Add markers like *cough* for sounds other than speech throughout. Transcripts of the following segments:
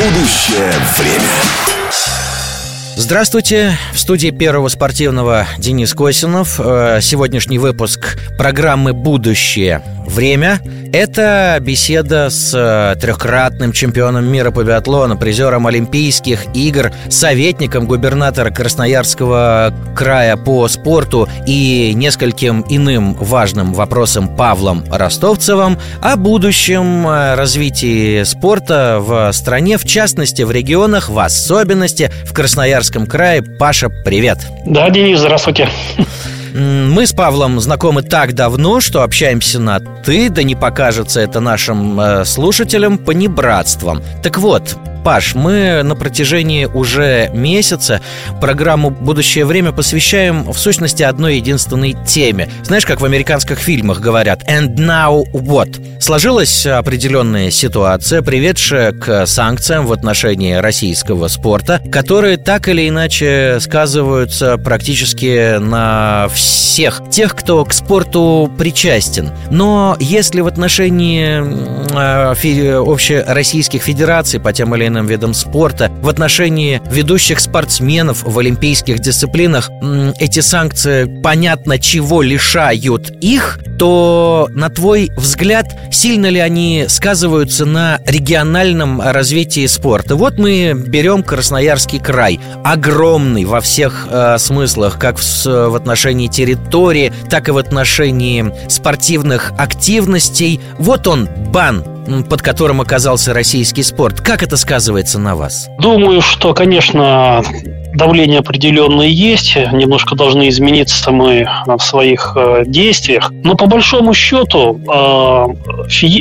Будущее время. Здравствуйте, в студии Первого спортивного Денис Косинов. Э, сегодняшний выпуск программы «Будущее. Время» — это беседа с э, трехкратным чемпионом мира по биатлону, призером Олимпийских игр, советником губернатора Красноярского края по спорту и нескольким иным важным вопросам Павлом Ростовцевым о будущем э, развитии спорта в стране, в частности в регионах, в особенности в Красноярском крае. Паша, привет! Да, Денис, здравствуйте. Мы с Павлом знакомы так давно, что общаемся на «ты», да не покажется это нашим э, слушателям понебратством. Так вот, Паш, мы на протяжении уже месяца программу «Будущее время» посвящаем в сущности одной единственной теме. Знаешь, как в американских фильмах говорят «And now what?» Сложилась определенная ситуация, приведшая к санкциям в отношении российского спорта, которые так или иначе сказываются практически на всех тех, кто к спорту причастен. Но если в отношении э, общероссийских федераций по тем или иным видам спорта, в отношении ведущих спортсменов в олимпийских дисциплинах эти санкции понятно чего лишают их, то на твой взгляд сильно ли они сказываются на региональном развитии спорта? Вот мы берем Красноярский край, огромный во всех э, смыслах, как в, в отношении территории, так и в отношении спортивных активностей. Вот он, бан под которым оказался российский спорт. Как это сказывается на вас? Думаю, что, конечно, давление определенное есть, немножко должны измениться мы в своих э, действиях. Но по большому счету э,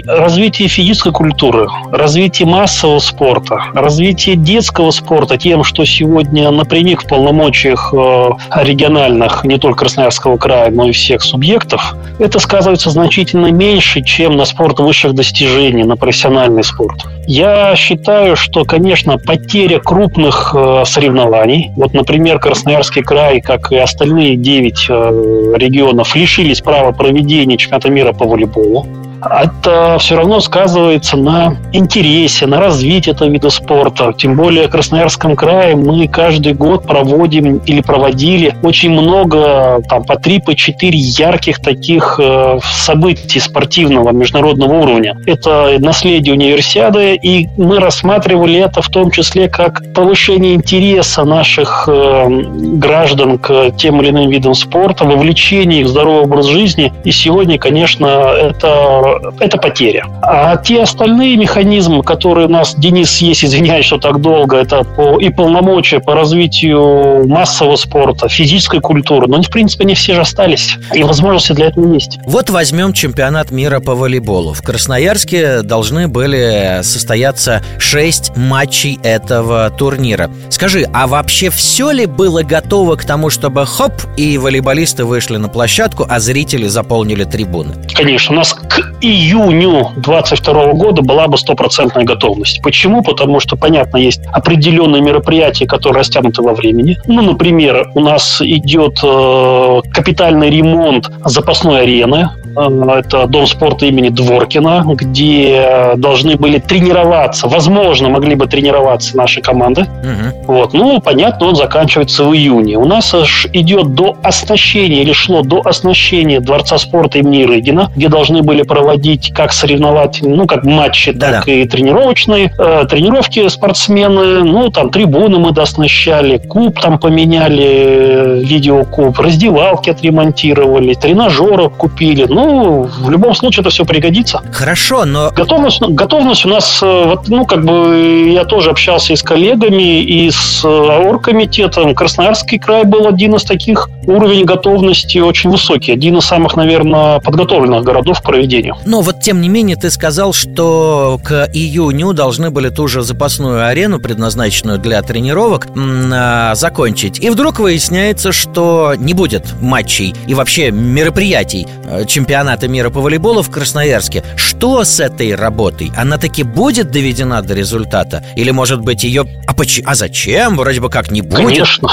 развитие физической культуры, развитие массового спорта, развитие детского спорта тем, что сегодня напрямик в полномочиях э, региональных, не только Красноярского края, но и всех субъектов, это сказывается значительно меньше, чем на спорт высших достижений, на профессиональный спорт. Я считаю, что, конечно, потеря крупных соревнований, вот, например, Красноярский край, как и остальные 9 э, регионов, лишились права проведения чемпионата мира по волейболу это все равно сказывается на интересе, на развитии этого вида спорта. Тем более в Красноярском крае мы каждый год проводим или проводили очень много, там, по три, по четыре ярких таких э, событий спортивного международного уровня. Это наследие универсиады, и мы рассматривали это в том числе как повышение интереса наших э, граждан к тем или иным видам спорта, вовлечение их в здоровый образ жизни. И сегодня, конечно, это это потеря. А те остальные механизмы, которые у нас, Денис, есть, извиняюсь, что так долго, это по, и полномочия по развитию массового спорта, физической культуры, но, в принципе, не все же остались. И возможности для этого есть. Вот возьмем чемпионат мира по волейболу. В Красноярске должны были состояться шесть матчей этого турнира. Скажи, а вообще все ли было готово к тому, чтобы хоп, и волейболисты вышли на площадку, а зрители заполнили трибуны? Конечно, у нас к июню 2022 года была бы стопроцентная готовность. Почему? Потому что, понятно, есть определенные мероприятия, которые растянуты во времени. Ну, например, у нас идет э, капитальный ремонт запасной арены это Дом спорта имени Дворкина, где должны были тренироваться, возможно, могли бы тренироваться наши команды. Угу. Вот. Ну, понятно, он заканчивается в июне. У нас аж идет до оснащения, или шло до оснащения Дворца спорта имени Рыгина, где должны были проводить как соревновательные, ну, как матчи, Да-да. так и тренировочные, э, тренировки спортсмены, ну, там трибуны мы дооснащали, куб там поменяли, э, видеокуб, раздевалки отремонтировали, тренажеров купили, ну, ну, в любом случае это все пригодится. Хорошо, но... Готовность, готовность у нас, э, вот, ну, как бы я тоже общался и с коллегами, и с э, оргкомитетом. Красноярский край был один из таких, уровень готовности очень высокий. Один из самых, наверное, подготовленных городов к проведению. Но вот, тем не менее, ты сказал, что к июню должны были ту же запасную арену, предназначенную для тренировок, а, закончить. И вдруг выясняется, что не будет матчей и вообще мероприятий э, чемпионата чемпионата мира по волейболу в Красноярске. Что с этой работой? Она таки будет доведена до результата? Или, может быть, ее... А, поч... а зачем? Вроде бы как не будет. Конечно.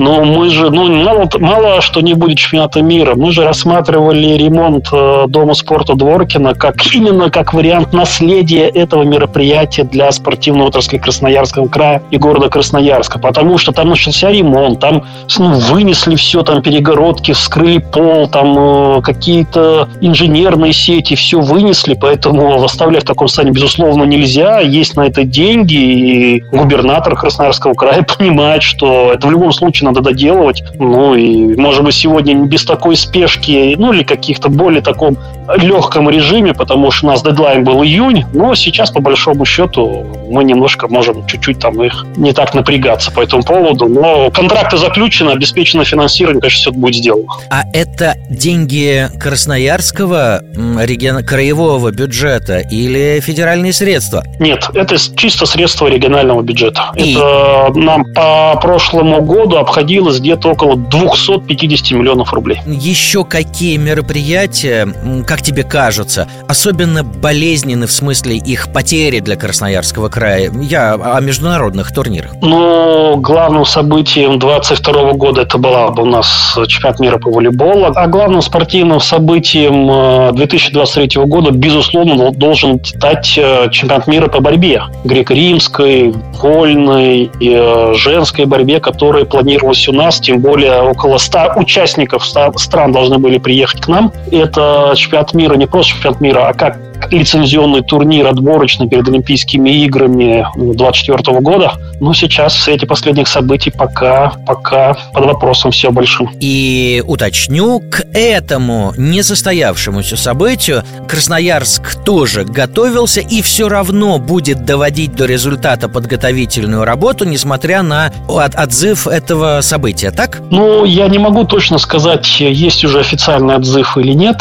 Но мы же, ну, мало, мало что не будет чемпионата мира. Мы же рассматривали ремонт э, Дома спорта Дворкина как *laughs* именно как вариант наследия этого мероприятия для спортивной отрасли Красноярского края и города Красноярска. Потому что там начался ремонт, там ну, вынесли все, там перегородки, вскрыли пол, там э, какие-то инженерные сети, все вынесли, поэтому оставлять в таком состоянии, безусловно, нельзя. Есть на это деньги, и губернатор Красноярского края *laughs* понимает, что это в любом случае надо доделывать. Ну и, может быть, сегодня без такой спешки, ну или каких-то более таком легком режиме, потому что у нас дедлайн был июнь, но сейчас, по большому счету, мы немножко можем чуть-чуть там их не так напрягаться по этому поводу. Но контракты заключены, обеспечено финансирование, конечно, все будет сделано. А это деньги Красноярского регион... краевого бюджета или федеральные средства? Нет, это чисто средства регионального бюджета. И... Это нам по прошлому году обходилось где-то около 250 миллионов рублей. Еще какие мероприятия, как тебе кажется, особенно болезненны в смысле их потери для Красноярского края? Я о международных турнирах. Ну, главным событием 22 года это была у нас чемпионат мира по волейболу, а главным спортивным событием 2023 э, года, безусловно, должен стать э, чемпионат мира по борьбе. Греко-римской, вольной, э, женской борьбе, которая планировалась у нас, тем более около 100 участников стран должны были приехать к нам. Это чемпионат мира, не просто чемпионат мира, а как лицензионный турнир отборочный перед Олимпийскими играми 2024 года. Но сейчас в свете последних событий пока, пока под вопросом все большим. И уточню, к этому несостоявшемуся событию Красноярск тоже готовился и все равно будет доводить до результата подготовительную работу, несмотря на отзыв этого события, так? Ну, я не могу точно сказать, есть уже официальный отзыв или нет.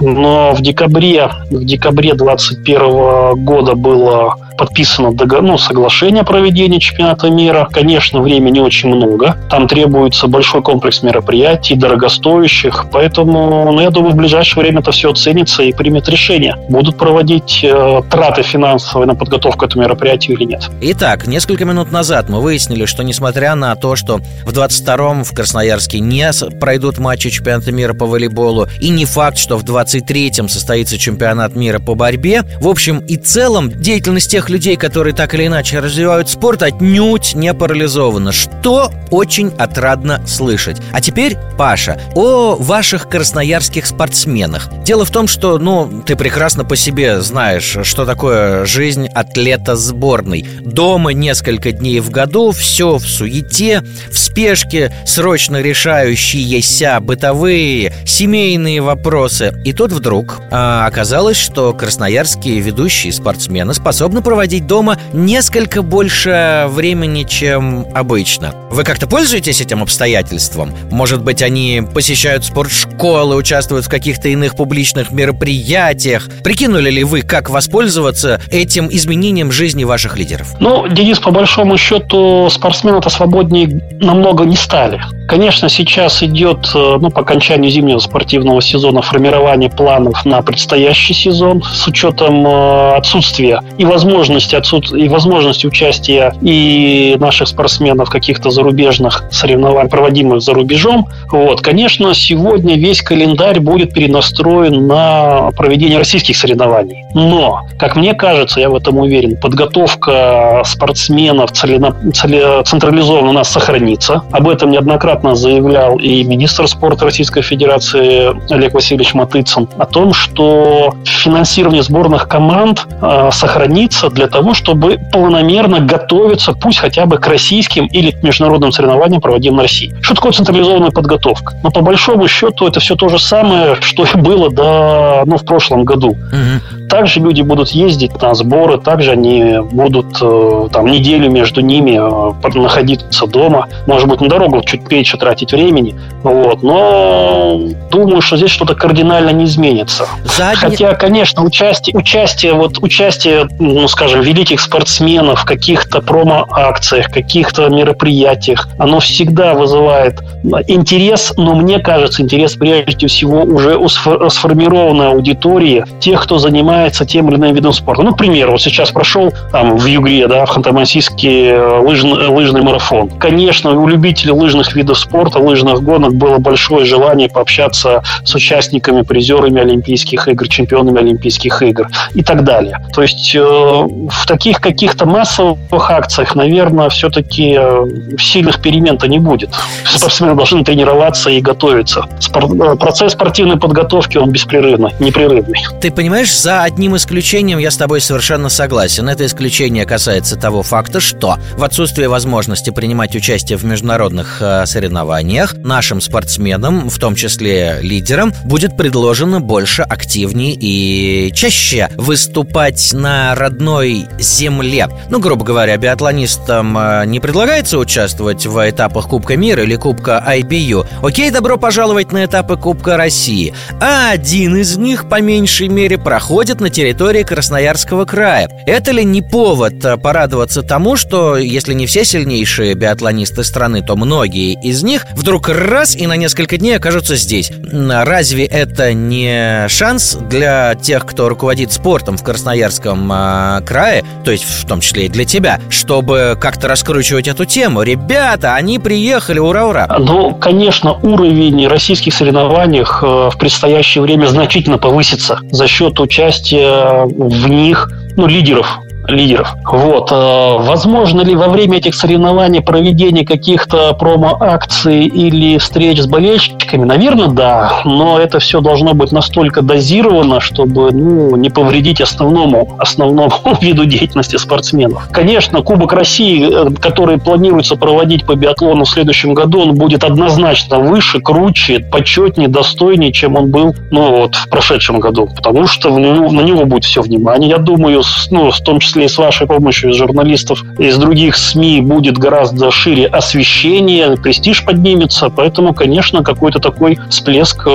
Но в декабре, в декабре 2021 года было подписано ну, соглашение о проведении чемпионата мира. Конечно, времени очень много. Там требуется большой комплекс мероприятий, дорогостоящих. Поэтому, ну, я думаю, в ближайшее время это все оценится и примет решение. Будут проводить э, траты финансовые на подготовку этого мероприятия или нет. Итак, несколько минут назад мы выяснили, что несмотря на то, что в 22-м в Красноярске не пройдут матчи чемпионата мира по волейболу, и не факт, что в 23-м состоится чемпионат мира по борьбе, в общем и целом деятельность тех людей, которые так или иначе развивают спорт, отнюдь не парализовано, что очень отрадно слышать. А теперь, Паша, о ваших красноярских спортсменах. Дело в том, что, ну, ты прекрасно по себе знаешь, что такое жизнь атлета сборной. Дома несколько дней в году, все в суете, в спешке, срочно решающиеся бытовые, семейные вопросы. И тут вдруг а, оказалось, что красноярские ведущие спортсмены способны проводить проводить дома несколько больше времени, чем обычно. Вы как-то пользуетесь этим обстоятельством? Может быть, они посещают спортшколы, участвуют в каких-то иных публичных мероприятиях? Прикинули ли вы, как воспользоваться этим изменением жизни ваших лидеров? Ну, Денис, по большому счету, спортсмены-то свободнее намного не стали. Конечно, сейчас идет, э, ну, по окончанию зимнего спортивного сезона формирование планов на предстоящий сезон с учетом э, отсутствия и возможности, отсут... и возможности участия и наших спортсменов каких-то зарубежных соревнованиях, проводимых за рубежом. Вот. Конечно, сегодня весь календарь будет перенастроен на проведение российских соревнований. Но, как мне кажется, я в этом уверен, подготовка спортсменов целено... целе... централизованно у нас сохранится. Об этом неоднократно заявлял и министр спорта Российской Федерации Олег Васильевич Матыцын о том, что финансирование сборных команд э, сохранится для того, чтобы планомерно готовиться, пусть хотя бы к российским или к международным соревнованиям, проводимым в России. Что такое централизованная подготовка? Но по большому счету это все то же самое, *laughs* что и было до, ну, в прошлом году. Угу. Также люди будут ездить на сборы, также они будут э, там неделю между ними э, находиться дома, может быть, на дорогу чуть меньше тратить времени. Вот. Но думаю, что здесь что-то кардинально не изменится. Задни... Хотя, конечно, участие, участие, вот участие, ну, скажем, великих спортсменов, каких-то промо-акциях, каких-то мероприятиях, оно всегда вызывает интерес, но мне кажется, интерес прежде всего уже у сформированной аудитории, тех, кто занимается тем или иным видом спорта. Ну, к примеру, вот сейчас прошел там в Югре, да, в Ханты-Мансийске э, лыжный, лыжный марафон. Конечно, у любителей лыжных видов спорта, лыжных гонок было большое желание пообщаться с участниками, призерами Олимпийских игр, чемпионами Олимпийских игр и так далее. То есть э, в таких каких-то массовых акциях, наверное, все-таки э, сильных перемен-то не будет. Спортсмены должны тренироваться и готовиться. Спор- э, процесс спортивной подготовки, он беспрерывный, непрерывный. Ты понимаешь, за одним исключением я с тобой совершенно согласен. Это исключение касается того факта, что в отсутствие возможности принимать участие в международных э, соревнованиях нашим спортсменам, в том числе лидерам, будет предложено больше, активнее и чаще выступать на родной земле. Ну, грубо говоря, биатлонистам э, не предлагается участвовать в этапах Кубка мира или Кубка IBU. Окей, добро пожаловать на этапы Кубка России. А один из них, по меньшей мере, проходит на территории Красноярского края. Это ли не повод э, порадоваться тому, что если не все сильнейшие биатлонисты страны, то многие из них вдруг раз и на несколько дней окажутся здесь? Разве это не шанс для тех, кто руководит спортом в Красноярском э, крае, то есть в том числе и для тебя, чтобы как-то раскручивать эту тему? Ребята, они приехали, ура-ура! Ну, конечно, уровень российских соревнований э, в предстоящее время значительно повысится за счет участия в них ну, лидеров лидеров. Вот. Э, возможно ли во время этих соревнований проведение каких-то промо-акций или встреч с болельщиками? Наверное, да. Но это все должно быть настолько дозировано, чтобы ну, не повредить основному, основному *laughs* виду деятельности спортсменов. Конечно, Кубок России, э, который планируется проводить по биатлону в следующем году, он будет однозначно выше, круче, почетнее, достойнее, чем он был ну, вот, в прошедшем году. Потому что него, на него будет все внимание. Я думаю, с, ну, в том числе и с вашей помощью, из журналистов из других СМИ будет гораздо шире освещение, престиж поднимется, поэтому, конечно, какой-то такой всплеск э,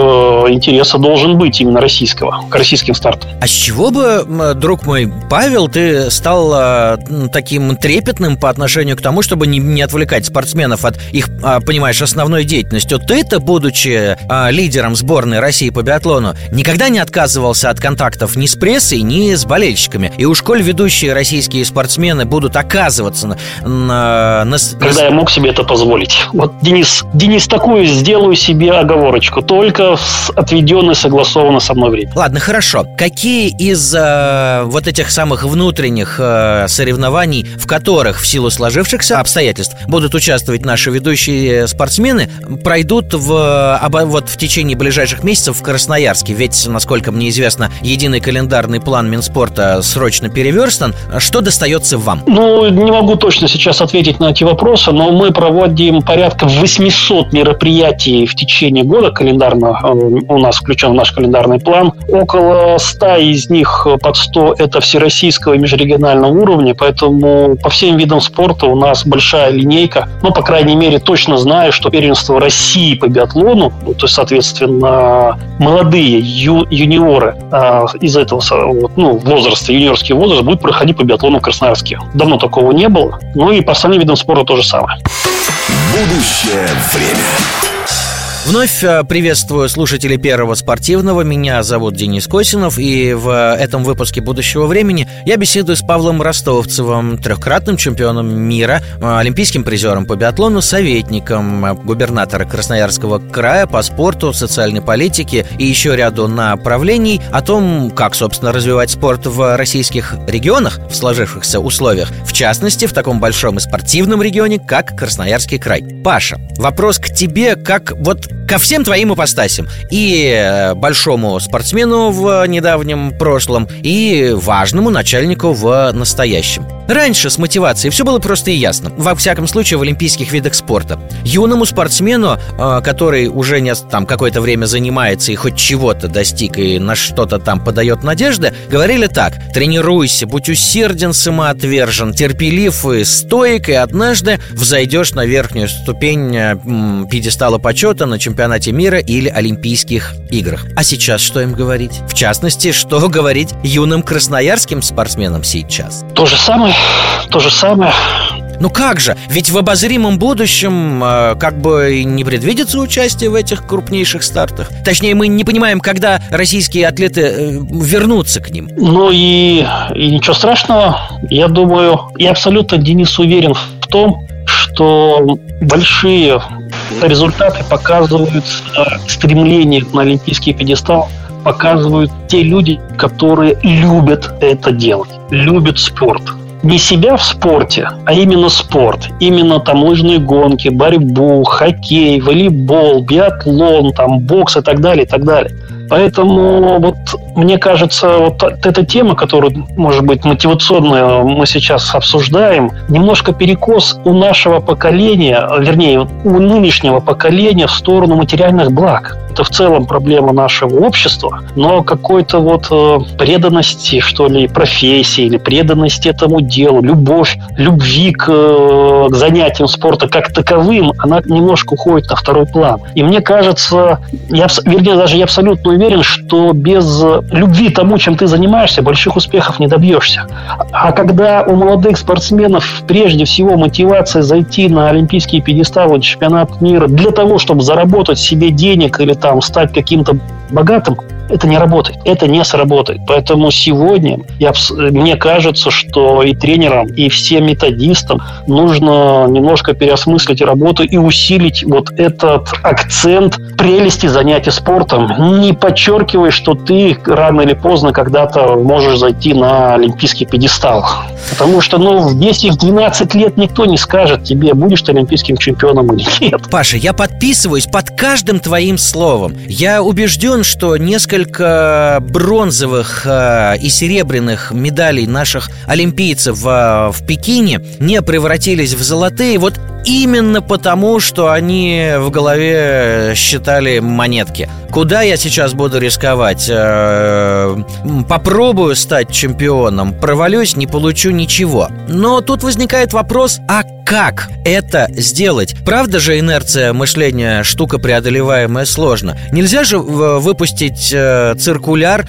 интереса должен быть именно российского, к российским стартам. А с чего бы, друг мой Павел, ты стал э, таким трепетным по отношению к тому, чтобы не, не отвлекать спортсменов от их, э, понимаешь, основной деятельности? Ты-то, будучи лидером сборной России по биатлону, никогда не отказывался от контактов ни с прессой, ни с болельщиками. И уж коль российские спортсмены будут оказываться на... на, на Когда я мог себе это позволить. Вот, Денис, Денис, такую сделаю себе оговорочку. Только с отведенной, согласованно со мной время. Ладно, хорошо. Какие из э, вот этих самых внутренних э, соревнований, в которых в силу сложившихся обстоятельств будут участвовать наши ведущие спортсмены, пройдут в, обо, вот в течение ближайших месяцев в Красноярске? Ведь, насколько мне известно, единый календарный план Минспорта срочно переверстан. Что достается вам? Ну, не могу точно сейчас ответить на эти вопросы, но мы проводим порядка 800 мероприятий в течение года календарно. Э, у нас включен наш календарный план. Около 100 из них под 100 это всероссийского и межрегионального уровня, поэтому по всем видам спорта у нас большая линейка. Ну, по крайней мере, точно знаю, что первенство России по биатлону, ну, то есть, соответственно, молодые ю, юниоры э, из этого вот, ну, возраста, юниорский возраст, будет проходить по биатлону в Красноярске. Давно такого не было. Ну и по остальным видам спорта то же самое. Будущее время. Вновь э, приветствую слушателей Первого спортивного. Меня зовут Денис Косинов, и в этом выпуске «Будущего времени» я беседую с Павлом Ростовцевым, трехкратным чемпионом мира, э, олимпийским призером по биатлону, советником э, губернатора Красноярского края по спорту, социальной политике и еще ряду направлений о том, как, собственно, развивать спорт в российских регионах в сложившихся условиях, в частности, в таком большом и спортивном регионе, как Красноярский край. Паша, вопрос к тебе, как вот ко всем твоим ипостасям. И э, большому спортсмену в недавнем прошлом, и важному начальнику в настоящем. Раньше с мотивацией все было просто и ясно. Во всяком случае, в олимпийских видах спорта. Юному спортсмену, э, который уже не, там какое-то время занимается и хоть чего-то достиг и на что-то там подает надежды, говорили так. Тренируйся, будь усерден, самоотвержен, терпелив и стоек, и однажды взойдешь на верхнюю ступень э, пьедестала почета на чемпионате мира или Олимпийских играх. А сейчас что им говорить? В частности, что *laughs* говорить юным красноярским спортсменам сейчас? То же самое, то же самое. Ну как же? Ведь в обозримом будущем э, как бы не предвидится участие в этих крупнейших стартах. Точнее, мы не понимаем, когда российские атлеты э, вернутся к ним. Ну и, и ничего страшного. Я думаю, я абсолютно, Денис, уверен в том, что большие результаты показывают стремление на олимпийский пьедестал показывают те люди, которые любят это делать, любят спорт не себя в спорте, а именно спорт. Именно там лыжные гонки, борьбу, хоккей, волейбол, биатлон, там бокс и так далее, и так далее. Поэтому вот мне кажется, вот эта тема, которую, может быть, мотивационную мы сейчас обсуждаем, немножко перекос у нашего поколения, вернее, у нынешнего поколения в сторону материальных благ это в целом проблема нашего общества, но какой-то вот э, преданности, что ли, профессии или преданности этому делу, любовь, любви к, э, к занятиям спорта как таковым, она немножко уходит на второй план. И мне кажется, я, вернее, даже я абсолютно уверен, что без любви тому, чем ты занимаешься, больших успехов не добьешься. А когда у молодых спортсменов прежде всего мотивация зайти на олимпийские пьедесталы, чемпионат мира для того, чтобы заработать себе денег или там стать каким-то богатым, это не работает. Это не сработает. Поэтому сегодня я, мне кажется, что и тренерам, и всем методистам нужно немножко переосмыслить работу и усилить вот этот акцент прелести занятий спортом. Не подчеркивай, что ты рано или поздно когда-то можешь зайти на олимпийский пьедестал. Потому что, ну, в 10-12 лет никто не скажет тебе, будешь ты олимпийским чемпионом или нет. Паша, я подписываюсь под каждым твоим словом. Я убежден, что несколько несколько бронзовых э, и серебряных медалей наших олимпийцев э, в Пекине не превратились в золотые. Вот именно потому, что они в голове считали монетки. Куда я сейчас буду рисковать? Э, попробую стать чемпионом, провалюсь, не получу ничего. Но тут возникает вопрос, а как это сделать? Правда же инерция мышления штука преодолеваемая сложно? Нельзя же выпустить э, циркуляр,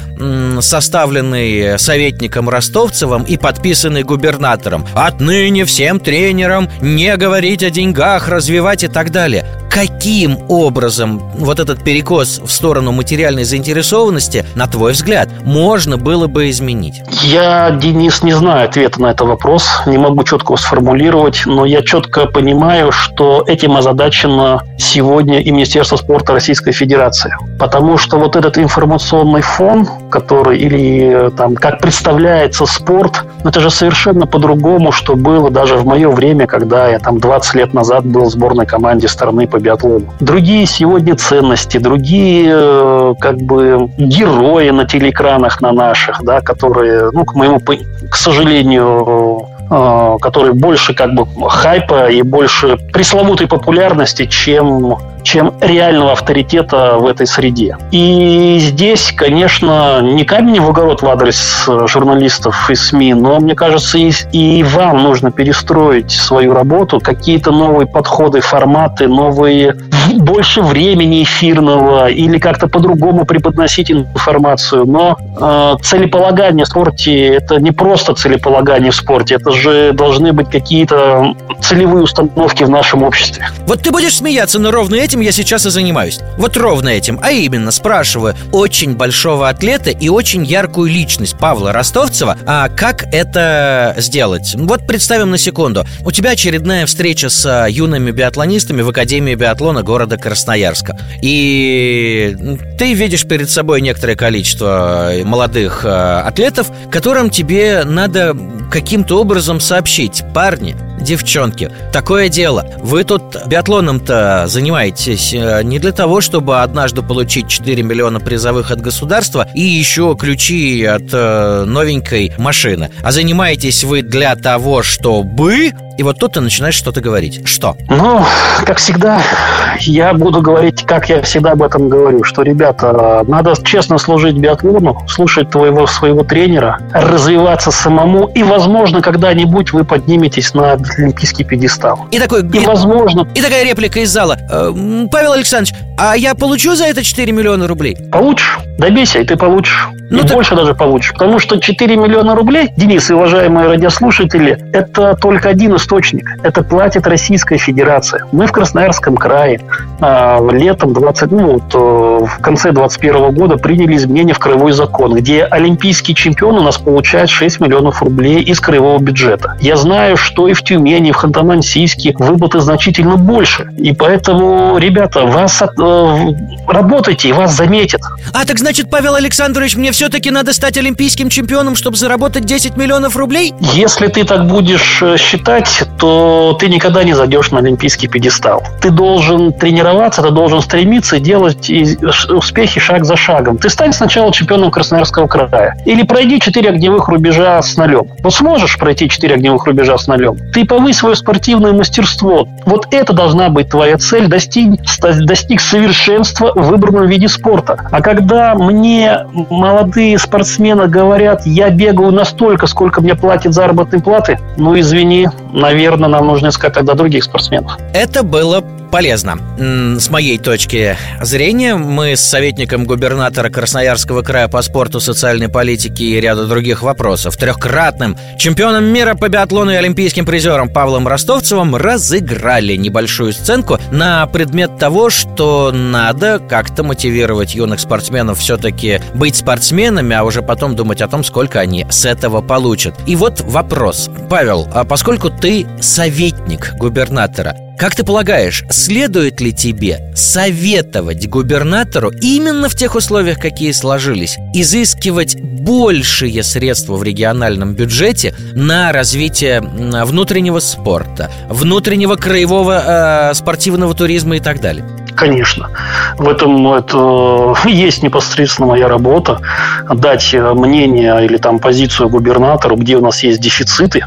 составленный советником Ростовцевым и подписанный губернатором. Отныне всем тренерам не говорить о деньгах, развивать и так далее. Каким образом вот этот перекос в сторону материальной заинтересованности, на твой взгляд, можно было бы изменить? Я, Денис, не знаю ответа на этот вопрос, не могу четко его сформулировать, но я четко понимаю, что этим озадачено сегодня и Министерство спорта Российской Федерации. Потому что вот этот информационный фон, который или там как представляется спорт, это же совершенно по-другому, что было даже в мое время, когда я там 20 лет назад был в сборной команде страны по биатлону. Другие сегодня ценности, другие э, как бы герои на телеэкранах на наших, да, которые, ну, к моему, к сожалению, э, которые больше как бы хайпа и больше пресловутой популярности, чем чем реального авторитета в этой среде. И здесь, конечно, не камень в огород в адрес э, журналистов и СМИ, но, мне кажется, и, и вам нужно перестроить свою работу, какие-то новые подходы, форматы, новые *laughs* больше времени эфирного или как-то по-другому преподносить информацию. Но э, целеполагание в спорте – это не просто целеполагание в спорте, это же должны быть какие-то целевые установки в нашем обществе. Вот ты будешь смеяться, но ровно этим я сейчас и занимаюсь. Вот ровно этим. А именно, спрашиваю очень большого атлета и очень яркую личность Павла Ростовцева, а как это сделать? Вот представим на секунду. У тебя очередная встреча с а, юными биатлонистами в Академии биатлона города Красноярска. И ты видишь перед собой некоторое количество э, молодых э, атлетов, которым тебе надо каким-то образом сообщить, парни, девчонки, такое дело. Вы тут биатлоном-то занимаетесь э, не для того, чтобы однажды получить 4 миллиона призовых от государства и еще ключи от новенькой машины, а занимаетесь вы для того, чтобы и вот тут ты начинаешь что-то говорить. Что? Ну, как всегда, я буду говорить, как я всегда об этом говорю, что, ребята, надо честно служить биатлону, слушать твоего своего тренера, развиваться самому, и, возможно, когда-нибудь вы подниметесь на олимпийский пьедестал. И такой... И, возможно... И такая реплика из зала. «Э, Павел Александрович, а я получу за это 4 миллиона рублей? Получишь. Добейся, и ты получишь. Ну, и так... больше даже получишь. Потому что 4 миллиона рублей, Денис и уважаемые радиослушатели, это только один источник. Это платит Российская Федерация. Мы в Красноярском крае летом 20, ну, вот, э, в конце 21 года приняли изменения в краевой закон, где олимпийский чемпион у нас получает 6 миллионов рублей из краевого бюджета. Я знаю, что и в Тюмени, и в Ханты-Мансийске выплаты значительно больше. И поэтому, ребята, вас э, работайте, и вас заметят. А так значит, Павел Александрович, мне все-таки надо стать олимпийским чемпионом, чтобы заработать 10 миллионов рублей? Если ты так будешь э, считать, то ты никогда не зайдешь на олимпийский пьедестал. Ты должен тренироваться, ты должен стремиться делать успехи шаг за шагом. Ты стань сначала чемпионом Красноярского края. Или пройди 4 огневых рубежа с нолем. Вот сможешь пройти 4 огневых рубежа с нолем? Ты повысь свое спортивное мастерство. Вот это должна быть твоя цель. Достиг, достиг совершенства в выбранном виде спорта. А когда мне молодые спортсмены говорят, я бегаю настолько, сколько мне платят заработной платы, ну извини, наверное, нам нужно искать тогда других спортсменов. Это было полезно. С моей точки зрения, мы с советником губернатора Красноярского края по спорту, социальной политике и ряду других вопросов, трехкратным чемпионом мира по биатлону и олимпийским призером Павлом Ростовцевым разыграли небольшую сценку на предмет того, что надо как-то мотивировать юных спортсменов все-таки быть спортсменами, а уже потом думать о том, сколько они с этого получат. И вот вопрос. Павел, а поскольку ты советник губернатора, как ты полагаешь, следует ли тебе советовать губернатору именно в тех условиях, какие сложились, изыскивать большие средства в региональном бюджете на развитие внутреннего спорта, внутреннего краевого э, спортивного туризма и так далее? Конечно. В этом это *laughs* есть непосредственно моя работа. Дать мнение или там позицию губернатору, где у нас есть дефициты,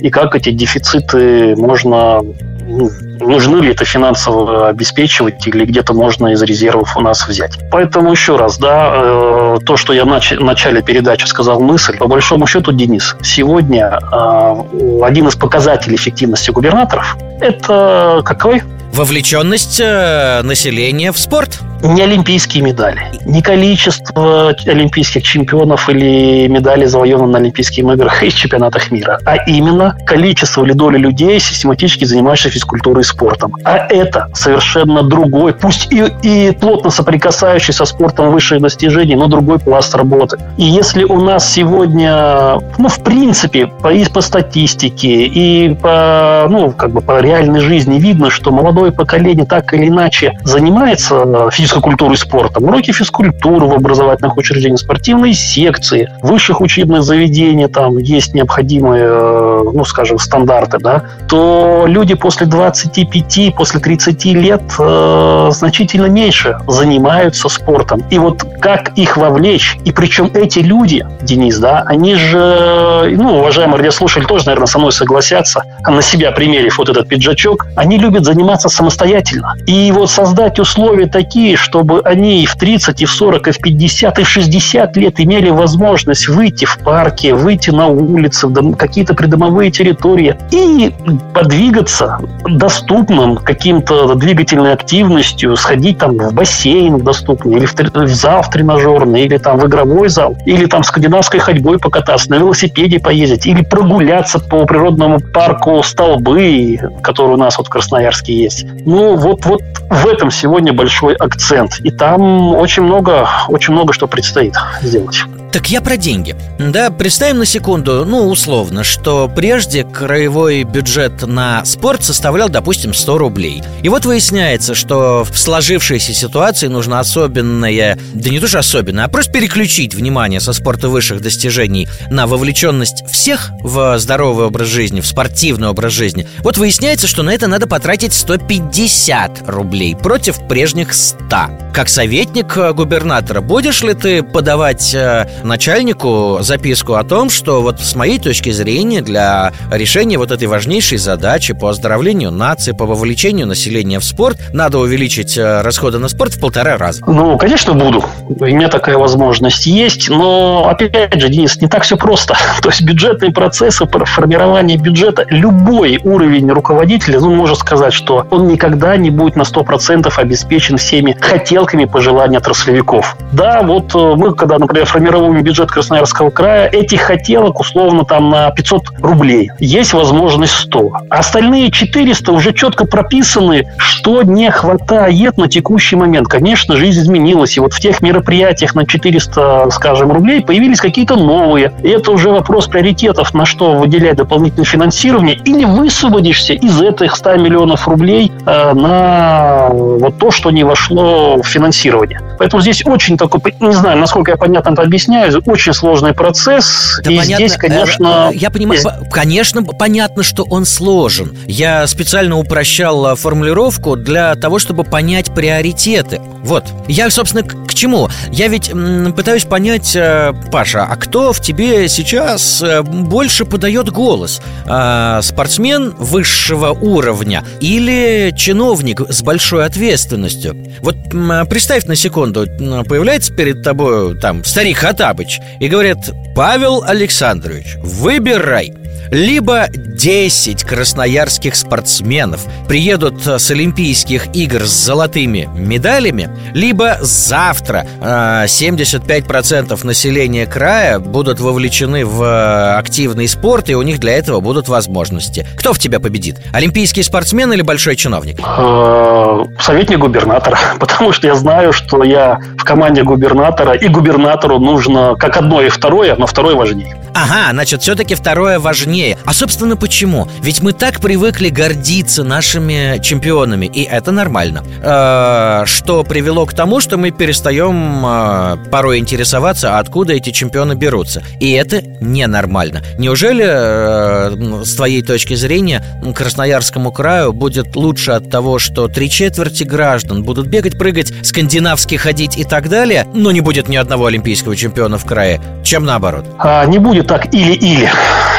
и как эти дефициты можно ну, нужны ли это финансово обеспечивать или где-то можно из резервов у нас взять. Поэтому еще раз, да, э, то, что я в начале передачи сказал мысль, по большому счету, Денис, сегодня э, один из показателей эффективности губернаторов – это какой? Вовлеченность э, населения в спорт. Не олимпийские медали, не количество олимпийских чемпионов или медалей, завоеванных на Олимпийских играх и чемпионатах мира, а именно количество или доля людей, систематически занимающихся физкультурой и спортом. А это совершенно другой, пусть и, и плотно соприкасающийся со спортом высших достижений, но другой пласт работы. И если у нас сегодня, ну, в принципе, по, и по статистике, и по, ну, как бы по реальной жизни видно, что молодой молодое поколение так или иначе занимается э, физической культурой и спортом, уроки физкультуры в образовательных учреждениях, спортивные секции, высших учебных заведений, там есть необходимые, э, ну, скажем, стандарты, да, то люди после 25, после 30 лет э, значительно меньше занимаются спортом. И вот как их вовлечь, и причем эти люди, Денис, да, они же, ну, уважаемые радиослушатели тоже, наверное, со мной согласятся, на себя примерив вот этот пиджачок, они любят заниматься самостоятельно. И вот создать условия такие, чтобы они и в 30, и в 40, и в 50, и в 60 лет имели возможность выйти в парке, выйти на улицы, в какие-то придомовые территории и подвигаться доступным каким-то двигательной активностью, сходить там в бассейн доступный, или в, в зал в тренажерный, или там в игровой зал, или там скандинавской ходьбой покататься, на велосипеде поездить, или прогуляться по природному парку Столбы, который у нас вот в Красноярске есть. Ну, вот, вот в этом сегодня большой акцент. И там очень много, очень много что предстоит сделать. Так я про деньги. Да, представим на секунду, ну, условно, что прежде краевой бюджет на спорт составлял, допустим, 100 рублей. И вот выясняется, что в сложившейся ситуации нужно особенное, да не тоже особенное, а просто переключить внимание со спорта высших достижений на вовлеченность всех в здоровый образ жизни, в спортивный образ жизни. Вот выясняется, что на это надо потратить 150 рублей против прежних 100. Как советник губернатора, будешь ли ты подавать э, начальнику записку о том, что вот с моей точки зрения для решения вот этой важнейшей задачи по оздоровлению нации, по вовлечению населения в спорт надо увеличить э, расходы на спорт в полтора раза? Ну, конечно, буду. У меня такая возможность есть, но, опять же, Денис, не так все просто. *laughs* То есть бюджетные процессы, формирование бюджета, любой уровень руководителя, ну, может сказать, что он никогда не будет на 100% обеспечен всеми хотелками, пожелания отраслевиков. Да, вот э, мы, когда, например, формируем бюджет Красноярского края, этих хотелок условно там на 500 рублей. Есть возможность 100. Остальные 400 уже четко прописаны, что не хватает на текущий момент. Конечно, жизнь изменилась. И вот в тех мероприятиях на 400, скажем, рублей появились какие-то новые. И это уже вопрос приоритетов, на что выделять дополнительное финансирование. Или высвободишься из этих 100 миллионов рублей э, на вот то, что не вошло в финансирование. Поэтому здесь очень такой, не знаю, насколько я понятно это объясняю, очень сложный процесс. Да и понятно, здесь, конечно... Э, я понимаю, есть... конечно, понятно, что он сложен. Я специально упрощал э, формулировку для того, чтобы понять приоритеты. Вот. Я, собственно, к, к чему? Я ведь м, пытаюсь понять, э, Паша, а кто в тебе сейчас э, больше подает голос? Э, спортсмен высшего уровня или чиновник с большой ответственностью? Вот м, представь на секунду, появляется перед тобой там старик Хатабыч и говорит, Павел Александрович, выбирай – либо 10 красноярских спортсменов приедут с Олимпийских игр с золотыми медалями, либо завтра 75% а, населения края будут вовлечены в активный спорт, и у них для этого будут возможности. Кто в тебя победит? Олимпийский спортсмен или большой чиновник? Советник губернатора, *laughs* потому что я знаю, что я в команде губернатора, и губернатору нужно как одно и второе, но второе важнее. Ага, значит, все-таки второе важнее. А собственно почему? Ведь мы так привыкли гордиться нашими чемпионами, и это нормально. Э, что привело к тому, что мы перестаем э, порой интересоваться, откуда эти чемпионы берутся. И это ненормально. Неужели, э, с твоей точки зрения, Красноярскому краю будет лучше от того, что три четверти граждан будут бегать, прыгать, скандинавски ходить и так далее, но не будет ни одного олимпийского чемпиона в крае, чем наоборот? А, не будет так или-или.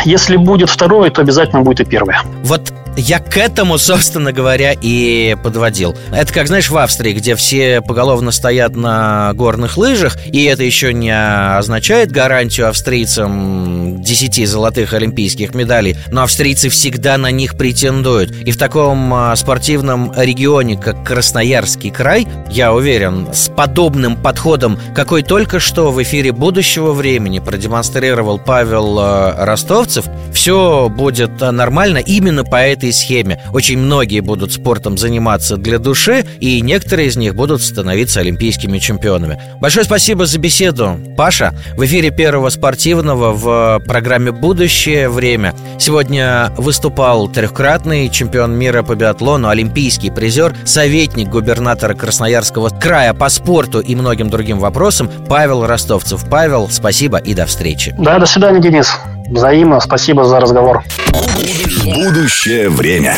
Если будет второе, то обязательно будет и первое. Вот я к этому, собственно говоря, и подводил. Это как, знаешь, в Австрии, где все поголовно стоят на горных лыжах, и это еще не означает гарантию австрийцам 10 золотых олимпийских медалей, но австрийцы всегда на них претендуют. И в таком а, спортивном регионе, как Красноярский край, я уверен, с подобным подходом, какой только что в эфире будущего времени продемонстрировал Павел а, Ростовцев, все будет нормально именно по этой схеме. Очень многие будут спортом заниматься для души, и некоторые из них будут становиться олимпийскими чемпионами. Большое спасибо за беседу, Паша. В эфире первого спортивного в программе «Будущее время» сегодня выступал трехкратный чемпион мира по биатлону, олимпийский призер, советник губернатора Красноярского края по спорту и многим другим вопросам Павел Ростовцев. Павел, спасибо и до встречи. Да, до свидания, Денис. Взаимно. Спасибо за разговор. Будущее время.